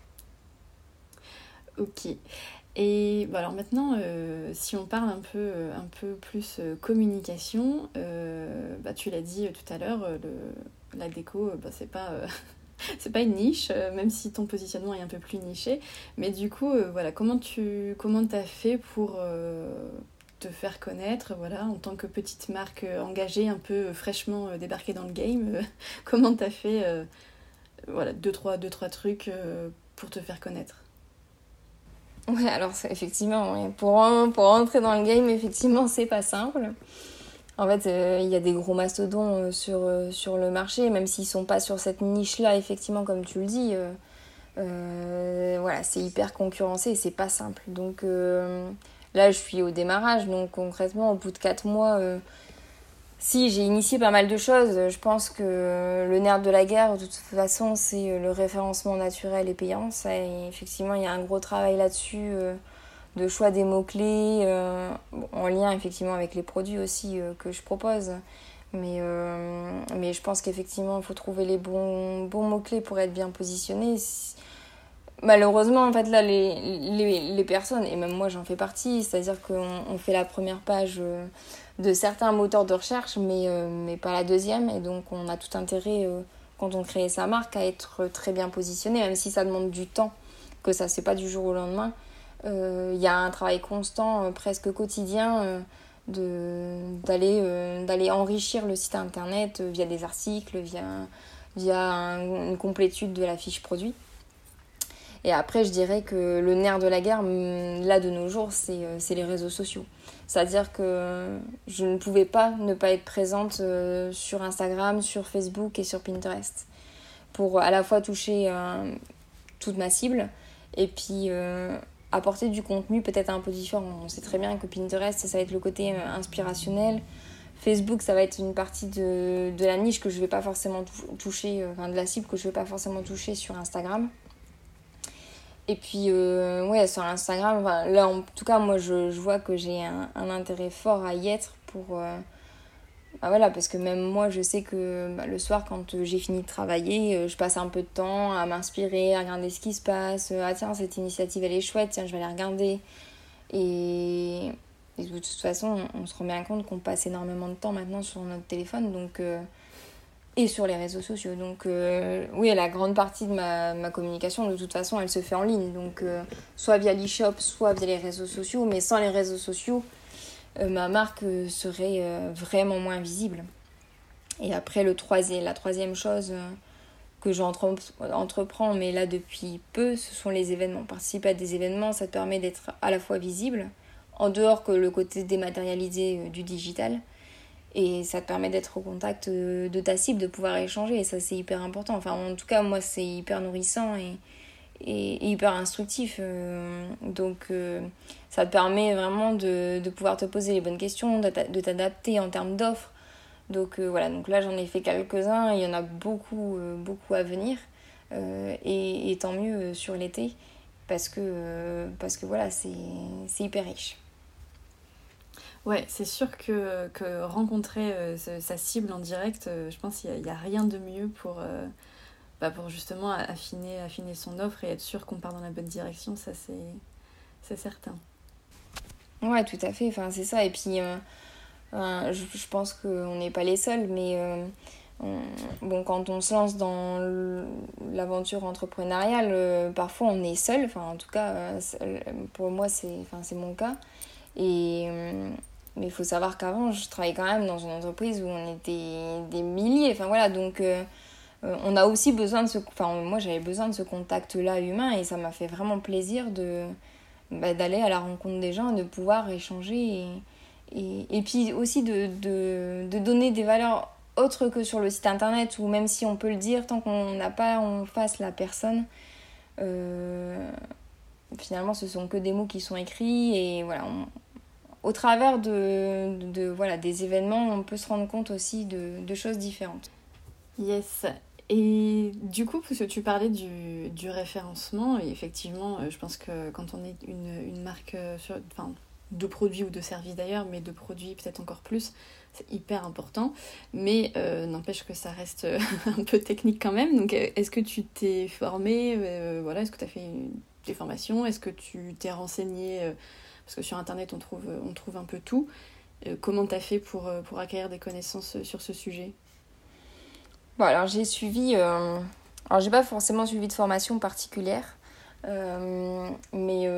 Ok. Et bon, alors maintenant, euh, si on parle un peu, un peu plus communication, bah, tu l'as dit tout à l'heure, la déco, bah, c'est pas... c'est pas une niche, même si ton positionnement est un peu plus niché. Mais du coup, voilà, comment tu comment as fait pour, te faire connaître, voilà, en tant que petite marque euh, engagée, un peu euh, fraîchement euh, débarquée dans le game Comment t'as fait voilà, deux trois, deux, trois trucs pour te faire connaître? Ouais, alors effectivement, pour, pour rentrer dans le game, effectivement, c'est pas simple. En fait, il y a des gros mastodons sur, sur le marché, même s'ils sont pas sur cette niche-là, effectivement, comme tu le dis. voilà, c'est hyper concurrencé et c'est pas simple. Donc, Là, je suis au démarrage, donc concrètement, au bout de 4 mois, euh, si j'ai initié pas mal de choses, je pense que le nerf de la guerre, de toute façon, c'est le référencement naturel et payant. Ça, effectivement, il y a un gros travail là-dessus, euh, de choix des mots-clés, euh, en lien effectivement avec les produits aussi que je propose. Mais, mais je pense qu'effectivement, il faut trouver les bons, bons mots-clés pour être bien positionné malheureusement, en fait, là, les, les, les personnes, et même moi j'en fais partie, c'est-à-dire qu'on on fait la première page euh, de certains moteurs de recherche, mais, euh, mais pas la deuxième, et donc on a tout intérêt, euh, quand on crée sa marque, à être très bien positionné, même si ça demande du temps, que ça c'est pas du jour au lendemain. Il y a un travail constant, presque quotidien, d'aller enrichir le site internet via des articles, via, via une complétude de la fiche produit. Et après, je dirais que le nerf de la guerre, mm, là de nos jours, euh, c'est les réseaux sociaux. C'est-à-dire que je ne pouvais pas ne pas être présente euh, sur Instagram, sur Facebook et sur Pinterest. Pour à la fois toucher euh, toute ma cible et puis apporter du contenu peut-être un peu différent. On sait très bien que Pinterest, ça va être le côté inspirationnel. Facebook, ça va être une partie de, de la niche que je vais pas forcément toucher, enfin de la cible que je vais pas forcément toucher sur Instagram. Et puis, euh, ouais, sur Instagram, là, en tout cas, moi, je, je vois que j'ai un, intérêt fort à y être pour. Euh, bah voilà, parce que même moi, je sais que bah, le soir, quand j'ai fini de travailler, euh, je passe un peu de temps à m'inspirer, à regarder ce qui se passe. ah, tiens, cette initiative, elle est chouette, tiens, je vais la regarder. Et, et de toute façon, on, se rend bien compte qu'on passe énormément de temps maintenant sur notre téléphone. Donc sur les réseaux sociaux. Donc euh, oui, la grande partie de ma, ma, communication, de toute façon, elle se fait en ligne. Donc euh, soit via l'e-shop, soit via les réseaux sociaux. Mais sans les réseaux sociaux, euh, ma marque serait vraiment moins visible. Et après, le troisième, la troisième chose que j'entreprends, mais là depuis peu, ce sont les événements. Participer à des événements, ça te permet d'être à la fois visible, en dehors que le côté dématérialisé du digital et ça te permet d'être au contact euh, de ta cible, de pouvoir échanger et ça c'est hyper important. Enfin en tout cas moi c'est hyper nourrissant et, et, hyper instructif. Euh, donc euh, ça te permet vraiment de, de, pouvoir te poser les bonnes questions, de t'adapter en termes d'offres. Donc voilà, donc là j'en ai fait quelques-uns, il y en a beaucoup, beaucoup à venir. Et, tant mieux sur l'été parce que, parce que voilà, c'est hyper riche. Ouais, c'est sûr que, rencontrer sa cible en direct, je pense qu'il n'y a, rien de mieux pour, bah pour justement affiner, affiner son offre et être sûr qu'on part dans la bonne direction, ça c'est certain. Ouais, tout à fait, enfin, c'est ça. Et puis, je, pense qu'on n'est pas les seuls, mais bon, quand on se lance dans l'aventure entrepreneuriale, euh, parfois on est seul. En tout cas, euh, pour moi, c'est enfin, mon cas. Euh, mais il faut savoir qu'avant, je travaillais quand même dans une entreprise où on était des milliers. Enfin, voilà, donc on a aussi besoin de ce... Enfin, moi, j'avais besoin de ce contact-là humain et ça m'a fait vraiment plaisir de bah, d'aller à la rencontre des gens, de pouvoir échanger et, et, puis aussi de, de, donner des valeurs autre que sur le site internet ou même si on peut le dire, tant qu'on n'a pas en face la personne, euh, finalement ce sont que des mots qui sont écrits et voilà, au travers de, de, voilà, des événements, on peut se rendre compte aussi de, de, choses différentes. Yes. Et du coup, parce que tu parlais du, du référencement, et effectivement, euh, je pense que quand on est une, une marque euh, enfin, de produits ou de services d'ailleurs, mais de produits peut-être encore plus, c'est hyper important. Mais euh, n'empêche que ça reste un peu technique quand même. Donc est-ce que tu t'es formé voilà, Est-ce que tu as fait des formations? Est-ce que tu t'es renseigné Parce que sur Internet, on trouve, on trouve un peu tout. comment tu as fait pour, pour acquérir des connaissances sur ce sujet? Bon, alors j'ai suivi... Alors j'ai pas forcément suivi de formation particulière. mais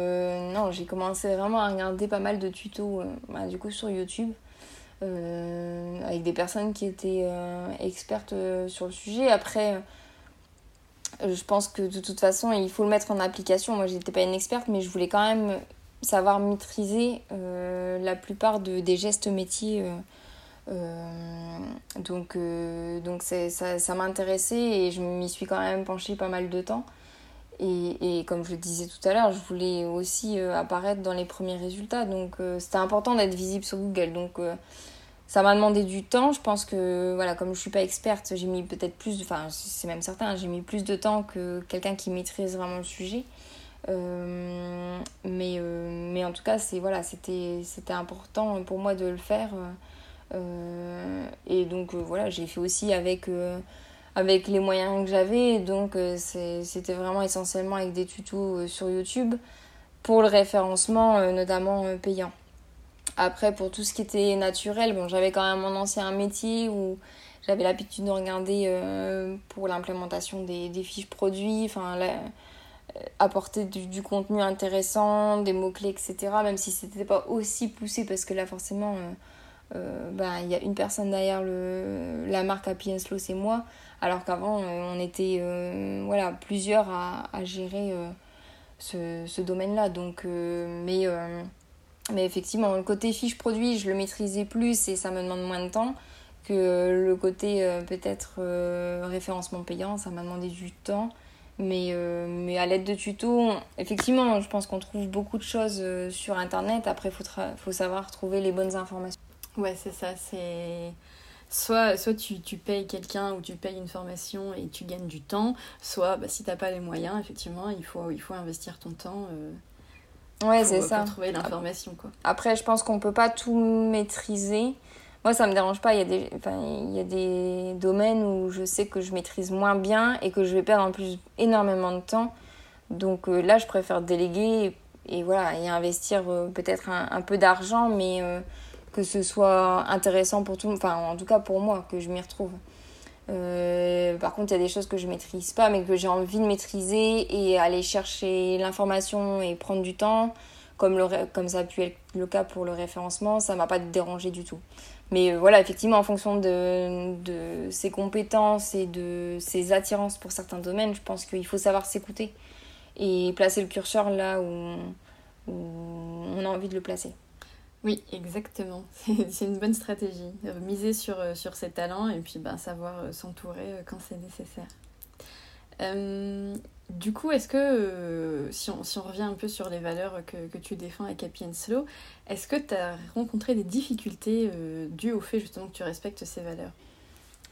non, j'ai commencé vraiment à regarder pas mal de tutos bah, du coup sur YouTube. Euh, avec des personnes qui étaient euh, expertes euh, sur le sujet. Après, je pense que de toute façon, il faut le mettre en application. Moi, j'étais pas une experte, mais je voulais quand même savoir maîtriser la plupart de, des gestes métiers. donc, donc ça, ça m'intéressait et je m'y suis quand même penchée pas mal de temps. Et, et, comme je le disais tout à l'heure, je voulais aussi apparaître dans les premiers résultats. Donc c'était important d'être visible sur Google. Donc ça m'a demandé du temps. Je pense que, voilà, comme je suis pas experte, j'ai mis peut-être plus, enfin, c'est même certain, j'ai mis plus de temps que quelqu'un qui maîtrise vraiment le sujet. Euh, mais, euh, mais en tout cas, c'est voilà, c'était important pour moi de le faire. Euh, et donc, voilà, j'ai fait aussi avec, avec les moyens que j'avais. Donc, c'était vraiment essentiellement avec des tutos sur YouTube pour le référencement, notamment payant. Après, pour tout ce qui était naturel, bon, j'avais quand même mon ancien métier où j'avais l'habitude de regarder pour l'implémentation des, des, fiches produits, enfin, apporter du, contenu intéressant, des mots-clés, etc. Même si c'était pas aussi poussé, parce que là, forcément, euh, bah, il y a une personne derrière le, la marque Happy Slow, c'est moi. Alors qu'avant, on était voilà, plusieurs à, gérer ce, ce domaine-là. Donc, mais mais effectivement, le côté fiche produit, je le maîtrisais plus et ça me demande moins de temps que le côté euh, peut-être euh, référencement payant, ça m'a demandé du temps. Mais, euh, mais à l'aide de tutos, effectivement, je pense qu'on trouve beaucoup de choses sur Internet. Après, il faut, faut savoir trouver les bonnes informations. Ouais, c'est ça. C'est soit, soit tu, tu payes quelqu'un ou tu payes une formation et tu gagnes du temps, soit bah, si tu n'as pas les moyens, effectivement, il faut, il faut investir ton temps. Ouais, c'est ça. Pour trouver l'information, quoi. Après, je pense qu'on peut pas tout maîtriser. Moi, ça me dérange pas. Il y, a des, enfin, il y a des domaines où je sais que je maîtrise moins bien et que je vais perdre en plus énormément de temps. Donc euh, là, je préfère déléguer et, voilà, et investir euh, peut-être un, peu d'argent, mais euh, que ce soit intéressant pour tout. Enfin, en tout cas pour moi, que je m'y retrouve. Par contre, il y a des choses que je maîtrise pas, mais que j'ai envie de maîtriser et aller chercher l'information et prendre du temps, comme, le, comme ça a pu être le cas pour le référencement, ça m'a pas dérangé du tout. Mais euh, voilà, effectivement, en fonction de, ses compétences et de ses attirances pour certains domaines, je pense qu'il faut savoir s'écouter et placer le curseur là où, on a envie de le placer. Oui, exactement. C'est une bonne stratégie. Miser sur, euh, sur ses talents et puis ben, savoir euh, s'entourer euh, quand c'est nécessaire. Du coup, est-ce que, si, on, si on revient un peu sur les valeurs que, tu défends avec Happy Slow, est-ce que tu as rencontré des difficultés dues au fait justement que tu respectes ces valeurs?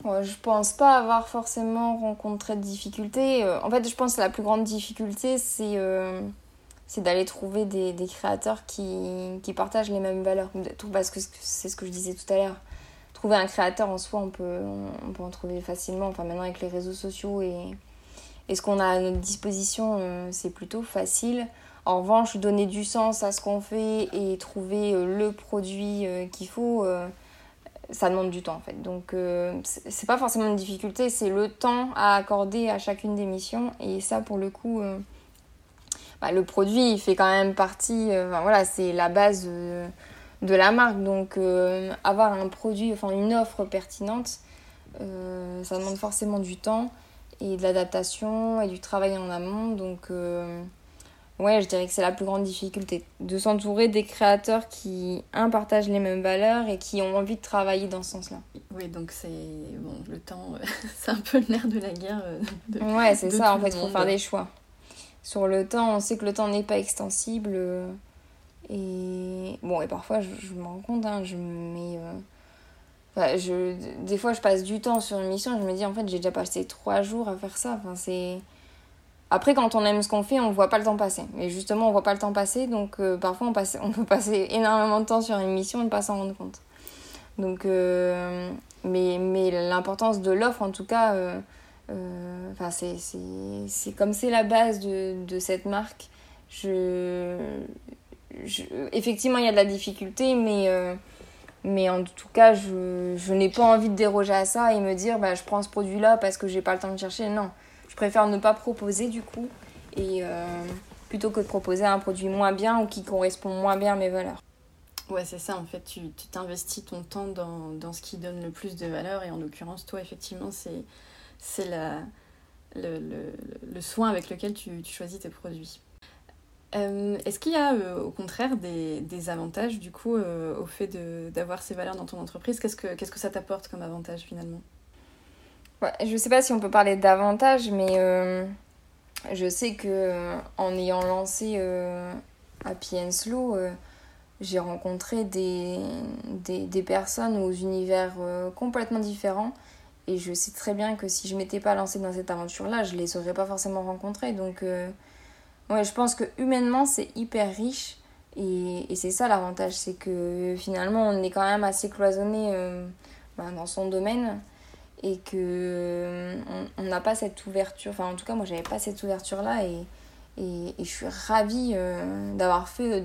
Ouais, Je pense pas avoir forcément rencontré de difficultés. En fait, je pense que la plus grande difficulté, c'est d'aller trouver des, créateurs qui, qui, partagent les mêmes valeurs. Parce que c'est ce que je disais tout à l'heure. Trouver un créateur en soi, on peut, on peut en trouver facilement. Enfin, maintenant, avec les réseaux sociaux et, et ce qu'on a à notre disposition, euh, c'est plutôt facile. En revanche, donner du sens à ce qu'on fait et trouver euh, le produit euh, qu'il faut, ça demande du temps en fait. Donc, c'est pas forcément une difficulté, c'est le temps à accorder à chacune des missions. Et ça, pour le coup bah, le produit il fait quand même partie, euh, voilà, c'est la base de la marque. Donc avoir un produit, enfin une offre pertinente, ça demande forcément du temps et de l'adaptation et du travail en amont. Donc ouais, je dirais que c'est la plus grande difficulté, de s'entourer des créateurs qui, un, partagent les mêmes valeurs et qui ont envie de travailler dans ce sens-là. Oui, donc c'est bon, le temps, c'est un peu le nerf de la guerre. ouais, c'est ça, en fait, il faut faire des choix sur le temps, on sait que le temps n'est pas extensible. Euh, et bon, et parfois, je, me rends compte, hein, je mets. Euh, je, des fois, je passe du temps sur une mission, je me dis, en fait, j'ai déjà passé trois jours à faire ça. Enfin, c'est. Après, quand on aime ce qu'on fait, on voit pas le temps passer. Mais justement, on voit pas le temps passer, donc euh, parfois on, passe, on peut passer énormément de temps sur une mission et ne pas s'en rendre compte. Donc, mais, mais l'importance de l'offre, en tout cas, euh, enfin, c'est comme c'est la base de, de, cette marque. Je, effectivement, il y a de la difficulté, mais, euh, mais en tout cas, je, je n'ai pas envie de déroger à ça et me dire bah, je prends ce produit-là parce que j'ai pas le temps de chercher. Non, je préfère ne pas proposer du coup, et euh, plutôt que de proposer un produit moins bien ou qui correspond moins bien à mes valeurs. Ouais, c'est ça, en fait, tu t'investis ton temps dans, dans, ce qui donne le plus de valeur, et en l'occurrence, toi, effectivement, c'est le, le, le, soin avec lequel tu, tu choisis tes produits. Euh, est-ce qu'il y a euh, au contraire des, des, avantages du coup euh, au fait d'avoir ces valeurs dans ton entreprise? Qu'est-ce que, qu'est-ce que ça t'apporte comme avantage finalement? Je ne sais pas si on peut parler d'avantages, mais je sais que en ayant lancé Happy and Slow, j'ai rencontré des, des, personnes aux univers complètement différents. Et je sais très bien que si je m'étais pas lancée dans cette aventure-là, je les aurais pas forcément rencontrés. Donc, ouais, je pense que humainement, c'est hyper riche. Et, et c'est ça l'avantage, c'est que finalement, on est quand même assez cloisonné euh, ben, dans son domaine. Et que euh, on n'a pas cette ouverture. Enfin, en tout cas, moi, j'avais pas cette ouverture-là. Et, et, je suis ravie d'avoir fait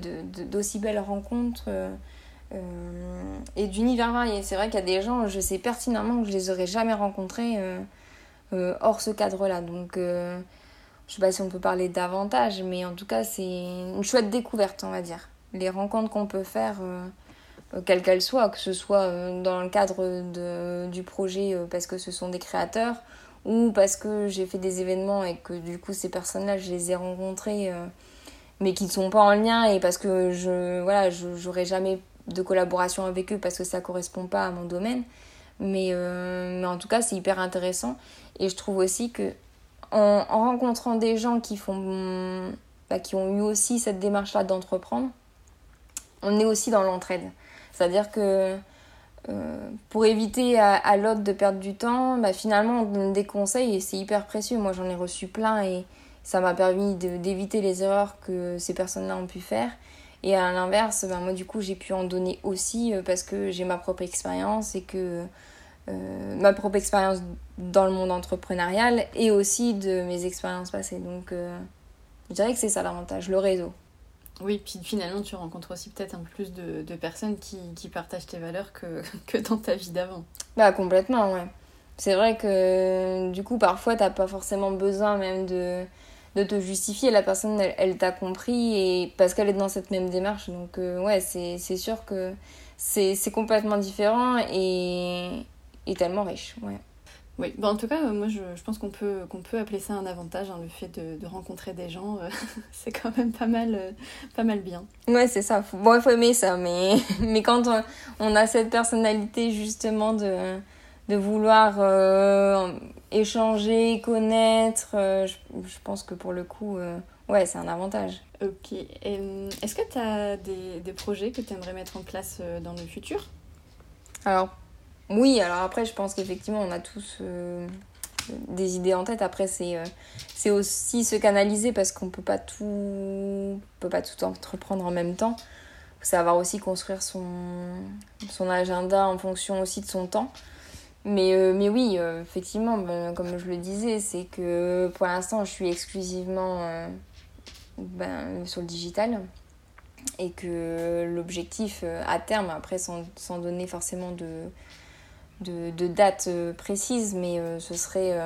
d'aussi belles rencontres. Euh, et d'univers variés. C'est vrai qu'il y a des gens, je sais pertinemment que je les aurais jamais rencontrés euh, euh, hors ce cadre-là. Donc, je sais pas si on peut parler davantage, mais en tout cas, c'est une chouette découverte, on va dire. Les rencontres qu'on peut faire, quelles qu'elles soient, que ce soit dans le cadre du projet parce que ce sont des créateurs ou parce que j'ai fait des événements et que du coup, ces personnes-là, je les ai rencontrées mais qui ne sont pas en lien et parce que je voilà j'aurais jamais de collaboration avec eux parce que ça correspond pas à mon domaine. Mais, euh, mais en tout cas, c'est hyper intéressant. Et je trouve aussi que en, rencontrant des gens qui, font, bah, qui ont eu aussi cette démarche-là d'entreprendre, on est aussi dans l'entraide. C'est-à-dire que euh, pour éviter à, à l'autre de perdre du temps, bah, finalement, on donne des conseils et c'est hyper précieux. Moi, j'en ai reçu plein et ça m'a permis d'éviter les erreurs que ces personnes-là ont pu faire. Et à l'inverse, ben moi du coup j'ai pu en donner aussi euh, parce que j'ai ma propre expérience et que euh, ma propre expérience dans le monde entrepreneurial et aussi de mes expériences passées. Donc euh, je dirais que c'est ça l'avantage, le réseau. Oui, puis finalement tu rencontres aussi peut-être un peu plus de, de personnes qui, qui, partagent tes valeurs que, que dans ta vie d'avant. Bah complètement, ouais. C'est vrai que du coup parfois t'as pas forcément besoin même de de te justifier. La personne, elle, t'a compris et parce qu'elle est dans cette même démarche. Donc, euh, ouais, c'est sûr que c'est complètement différent et, et, tellement riche. Ouais. Oui, bon, en tout cas, moi je, je pense qu'on peut, qu'on peut appeler ça un avantage, hein, le fait de, de, rencontrer des gens, euh, c'est quand même pas mal, euh, pas mal bien. Ouais, c'est ça. Bon, il faut aimer ça, mais, mais quand on, on, a cette personnalité justement de, de vouloir euh, échanger, connaître. Euh, je, je, pense que pour le coup, euh, ouais, c'est un avantage. Ok. Est-ce que tu as des, des, projets que tu aimerais mettre en place dans le futur? Alors, oui. Alors après, je pense qu'effectivement, on a tous des idées en tête. Après, c'est c'est aussi se canaliser parce qu'on peut peut pas tout entreprendre en même temps. Il faut savoir aussi construire son, son agenda en fonction aussi de son temps. Mais, mais oui, effectivement, ben, comme je le disais, c'est que pour l'instant, je suis exclusivement ben, sur le digital et que l'objectif à terme, après sans, sans donner forcément de, de, de date euh, précise, mais euh, ce serait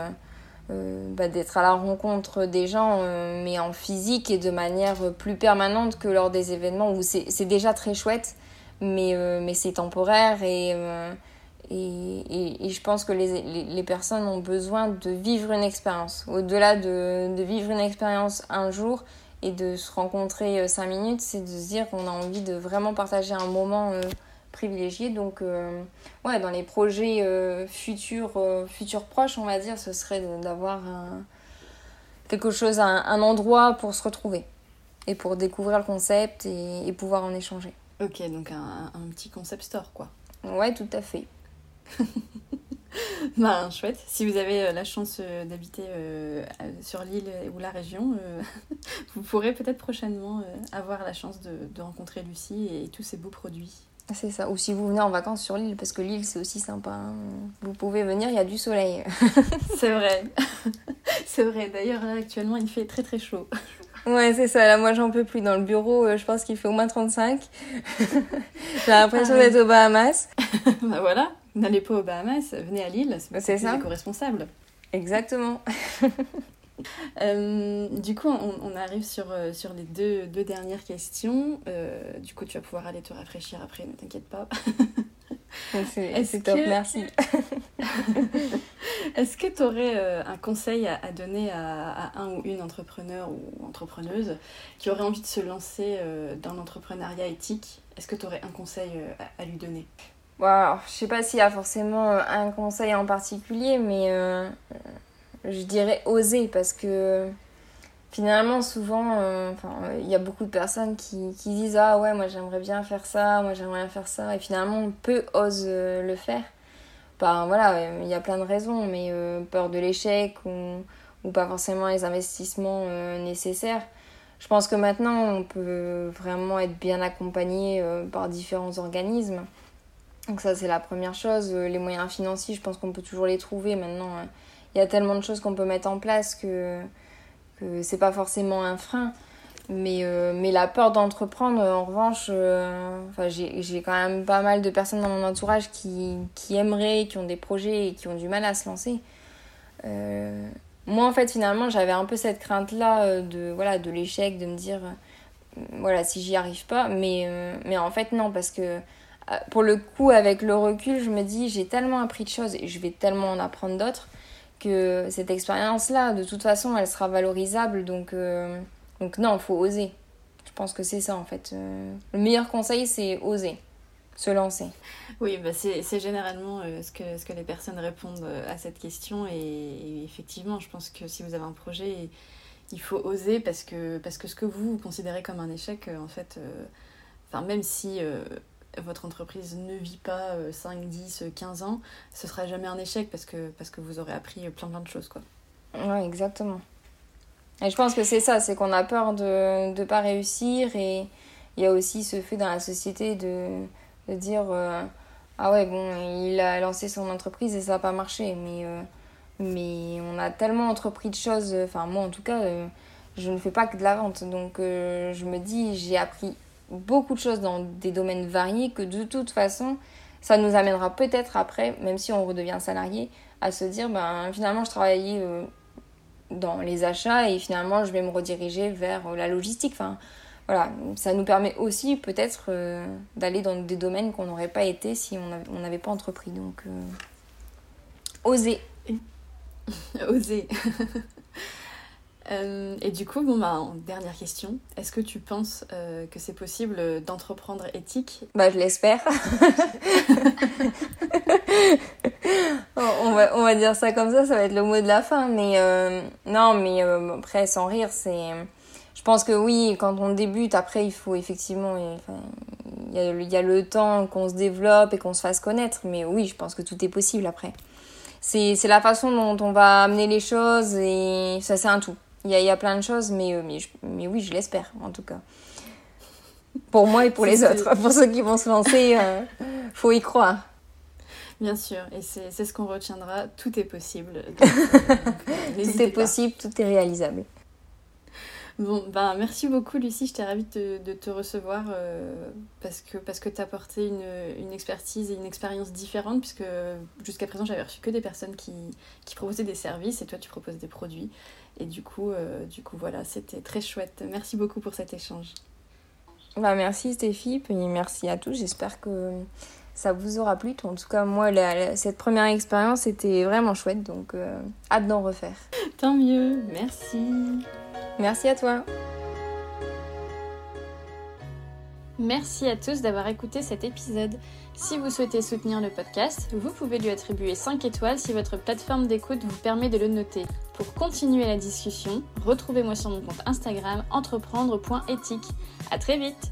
euh, bah, d'être à la rencontre des gens, mais en physique et de manière plus permanente que lors des événements où c'est déjà très chouette, mais, mais c'est temporaire et, et, je pense que les, les, personnes ont besoin de vivre une expérience. Au-delà de, de, vivre une expérience un jour et de se rencontrer cinq minutes, c'est de se dire qu'on a envie de vraiment partager un moment privilégié. Donc, euh, ouais, dans les projets euh, futurs, euh, futurs proches, on va dire, ce serait d'avoir quelque chose, un, un, endroit pour se retrouver et pour découvrir le concept et, et pouvoir en échanger. Ok, donc un, un, petit concept store, quoi. Ouais, tout à fait. bah, chouette. Si vous avez la chance d'habiter sur l'île ou la région, vous pourrez peut-être prochainement avoir la chance de, de rencontrer Lucie et tous ses beaux produits. C'est ça. Ou si vous venez en vacances sur l'île, parce que l'île c'est aussi sympa. Hein. Vous pouvez venir, il y a du soleil. c'est vrai. c'est vrai. D'ailleurs, actuellement, il fait très très chaud. Ouais, c'est ça. Là, moi, j'en peux plus. Dans le bureau, euh, je pense qu'il fait au moins 35. J'ai l'impression d'être aux Bahamas. bah voilà. N'allez pas aux Bahamas, venez à Lille. C'est ça. éco-responsable. Exactement. Euh, du coup, on, arrive sur, euh, sur les deux, deux dernières questions. Euh, du coup, tu vas pouvoir aller te rafraîchir après, ne t'inquiète pas. C'est top, merci. Est-ce que tu aurais un conseil à, donner à, un ou une entrepreneur ou entrepreneuse qui aurait envie de se lancer dans l'entrepreneuriat éthique? Est-ce que tu aurais un conseil à, lui donner? Wow, Je sais pas s'il y a forcément un conseil en particulier, mais je dirais oser parce que finalement souvent euh, il y a beaucoup de personnes qui, qui disent ah ouais moi j'aimerais bien faire ça moi j'aimerais bien faire ça et finalement peu osent euh, le faire. Bah voilà il y a plein de raisons mais euh, peur de l'échec ou, ou pas forcément les investissements nécessaires. Je pense que maintenant on peut vraiment être bien accompagné par différents organismes. Donc ça c'est la première chose. Les moyens financiers je pense qu'on peut toujours les trouver maintenant il y a tellement de choses qu'on peut mettre en place que, que c'est pas forcément un frein. Mais, euh, mais la peur d'entreprendre, en revanche, euh, j'ai quand même pas mal de personnes dans mon entourage qui, qui, aimeraient, qui ont des projets et qui ont du mal à se lancer. Euh, moi, en fait, finalement, j'avais un peu cette crainte-là de, voilà, de l'échec, de me dire, voilà, si j'y arrive pas. Mais, mais en fait, non, parce que pour le coup, avec le recul, je me dis, j'ai tellement appris de choses et je vais tellement en apprendre d'autres que cette expérience-là, de toute façon, elle sera valorisable. Donc, euh, donc non, il faut oser. Je pense que c'est ça, en fait. Euh, le meilleur conseil, c'est oser, se lancer. Oui, bah c'est généralement euh, ce, que, ce que les personnes répondent à cette question. Et, effectivement, je pense que si vous avez un projet, il faut oser parce que, parce que ce que vous, considérez comme un échec, en fait, enfin, même si votre entreprise ne vit pas 5, 10, 15 ans, ce sera jamais un échec parce que, parce que vous aurez appris plein plein de choses. Quoi. Ouais, exactement. Et je pense que c'est ça, c'est qu'on a peur de ne pas réussir et il y a aussi ce fait dans la société de, de dire euh, ah ouais bon il a lancé son entreprise et ça n'a pas marché mais, euh, mais on a tellement entrepris de choses, enfin moi en tout cas euh, je ne fais pas que de la vente donc je me dis j'ai appris beaucoup de choses dans des domaines variés que de toute façon, ça nous amènera peut-être après, même si on redevient salarié, à se dire ben finalement je travaillais euh, dans les achats et finalement je vais me rediriger vers euh, la logistique. Enfin voilà, ça nous permet aussi peut-être euh, d'aller dans des domaines qu'on n'aurait pas été si on n'avait pas entrepris. Donc oser. oser. Euh, et du coup, bon, bah, dernière question. Est-ce que tu penses euh, que c'est possible d'entreprendre éthique? Bah, je l'espère. on, va, on va dire ça comme ça, ça va être le mot de la fin. Mais euh, non, mais après, sans rire, c'est. Je pense que oui, quand on débute, après, il faut effectivement. Il y, a, il y a le temps qu'on se développe et qu'on se fasse connaître. Mais oui, je pense que tout est possible après. c'est la façon dont on va amener les choses et ça c'est un tout. Il y a, y a, plein de choses, mais, euh, mais, mais oui, je l'espère en tout cas. Pour moi et pour les autres. Pour ceux qui vont se lancer, euh, faut y croire. Bien sûr, et c'est ce qu'on retiendra. Tout est possible. tout est possible, tout est réalisable. Bon, ben, merci beaucoup Lucie, j'étais ravie de, de, te recevoir euh, parce que, parce que tu as apporté une, une, expertise et une expérience différente puisque jusqu'à présent j'avais reçu que des personnes qui, qui, proposaient des services et toi tu proposes des produits. Et du coup, euh, du coup voilà, c'était très chouette. Merci beaucoup pour cet échange. Bah, merci Stéphie, et merci à tous. J'espère que ça vous aura plu. En tout cas, moi, cette première expérience était vraiment chouette, donc euh, hâte d'en refaire. Tant mieux, merci. Merci à toi. Merci à tous d'avoir écouté cet épisode. Si vous souhaitez soutenir le podcast, vous pouvez lui attribuer 5 étoiles si votre plateforme d'écoute vous permet de le noter. Pour continuer la discussion, retrouvez-moi sur mon compte Instagram entreprendre.éthique. À très vite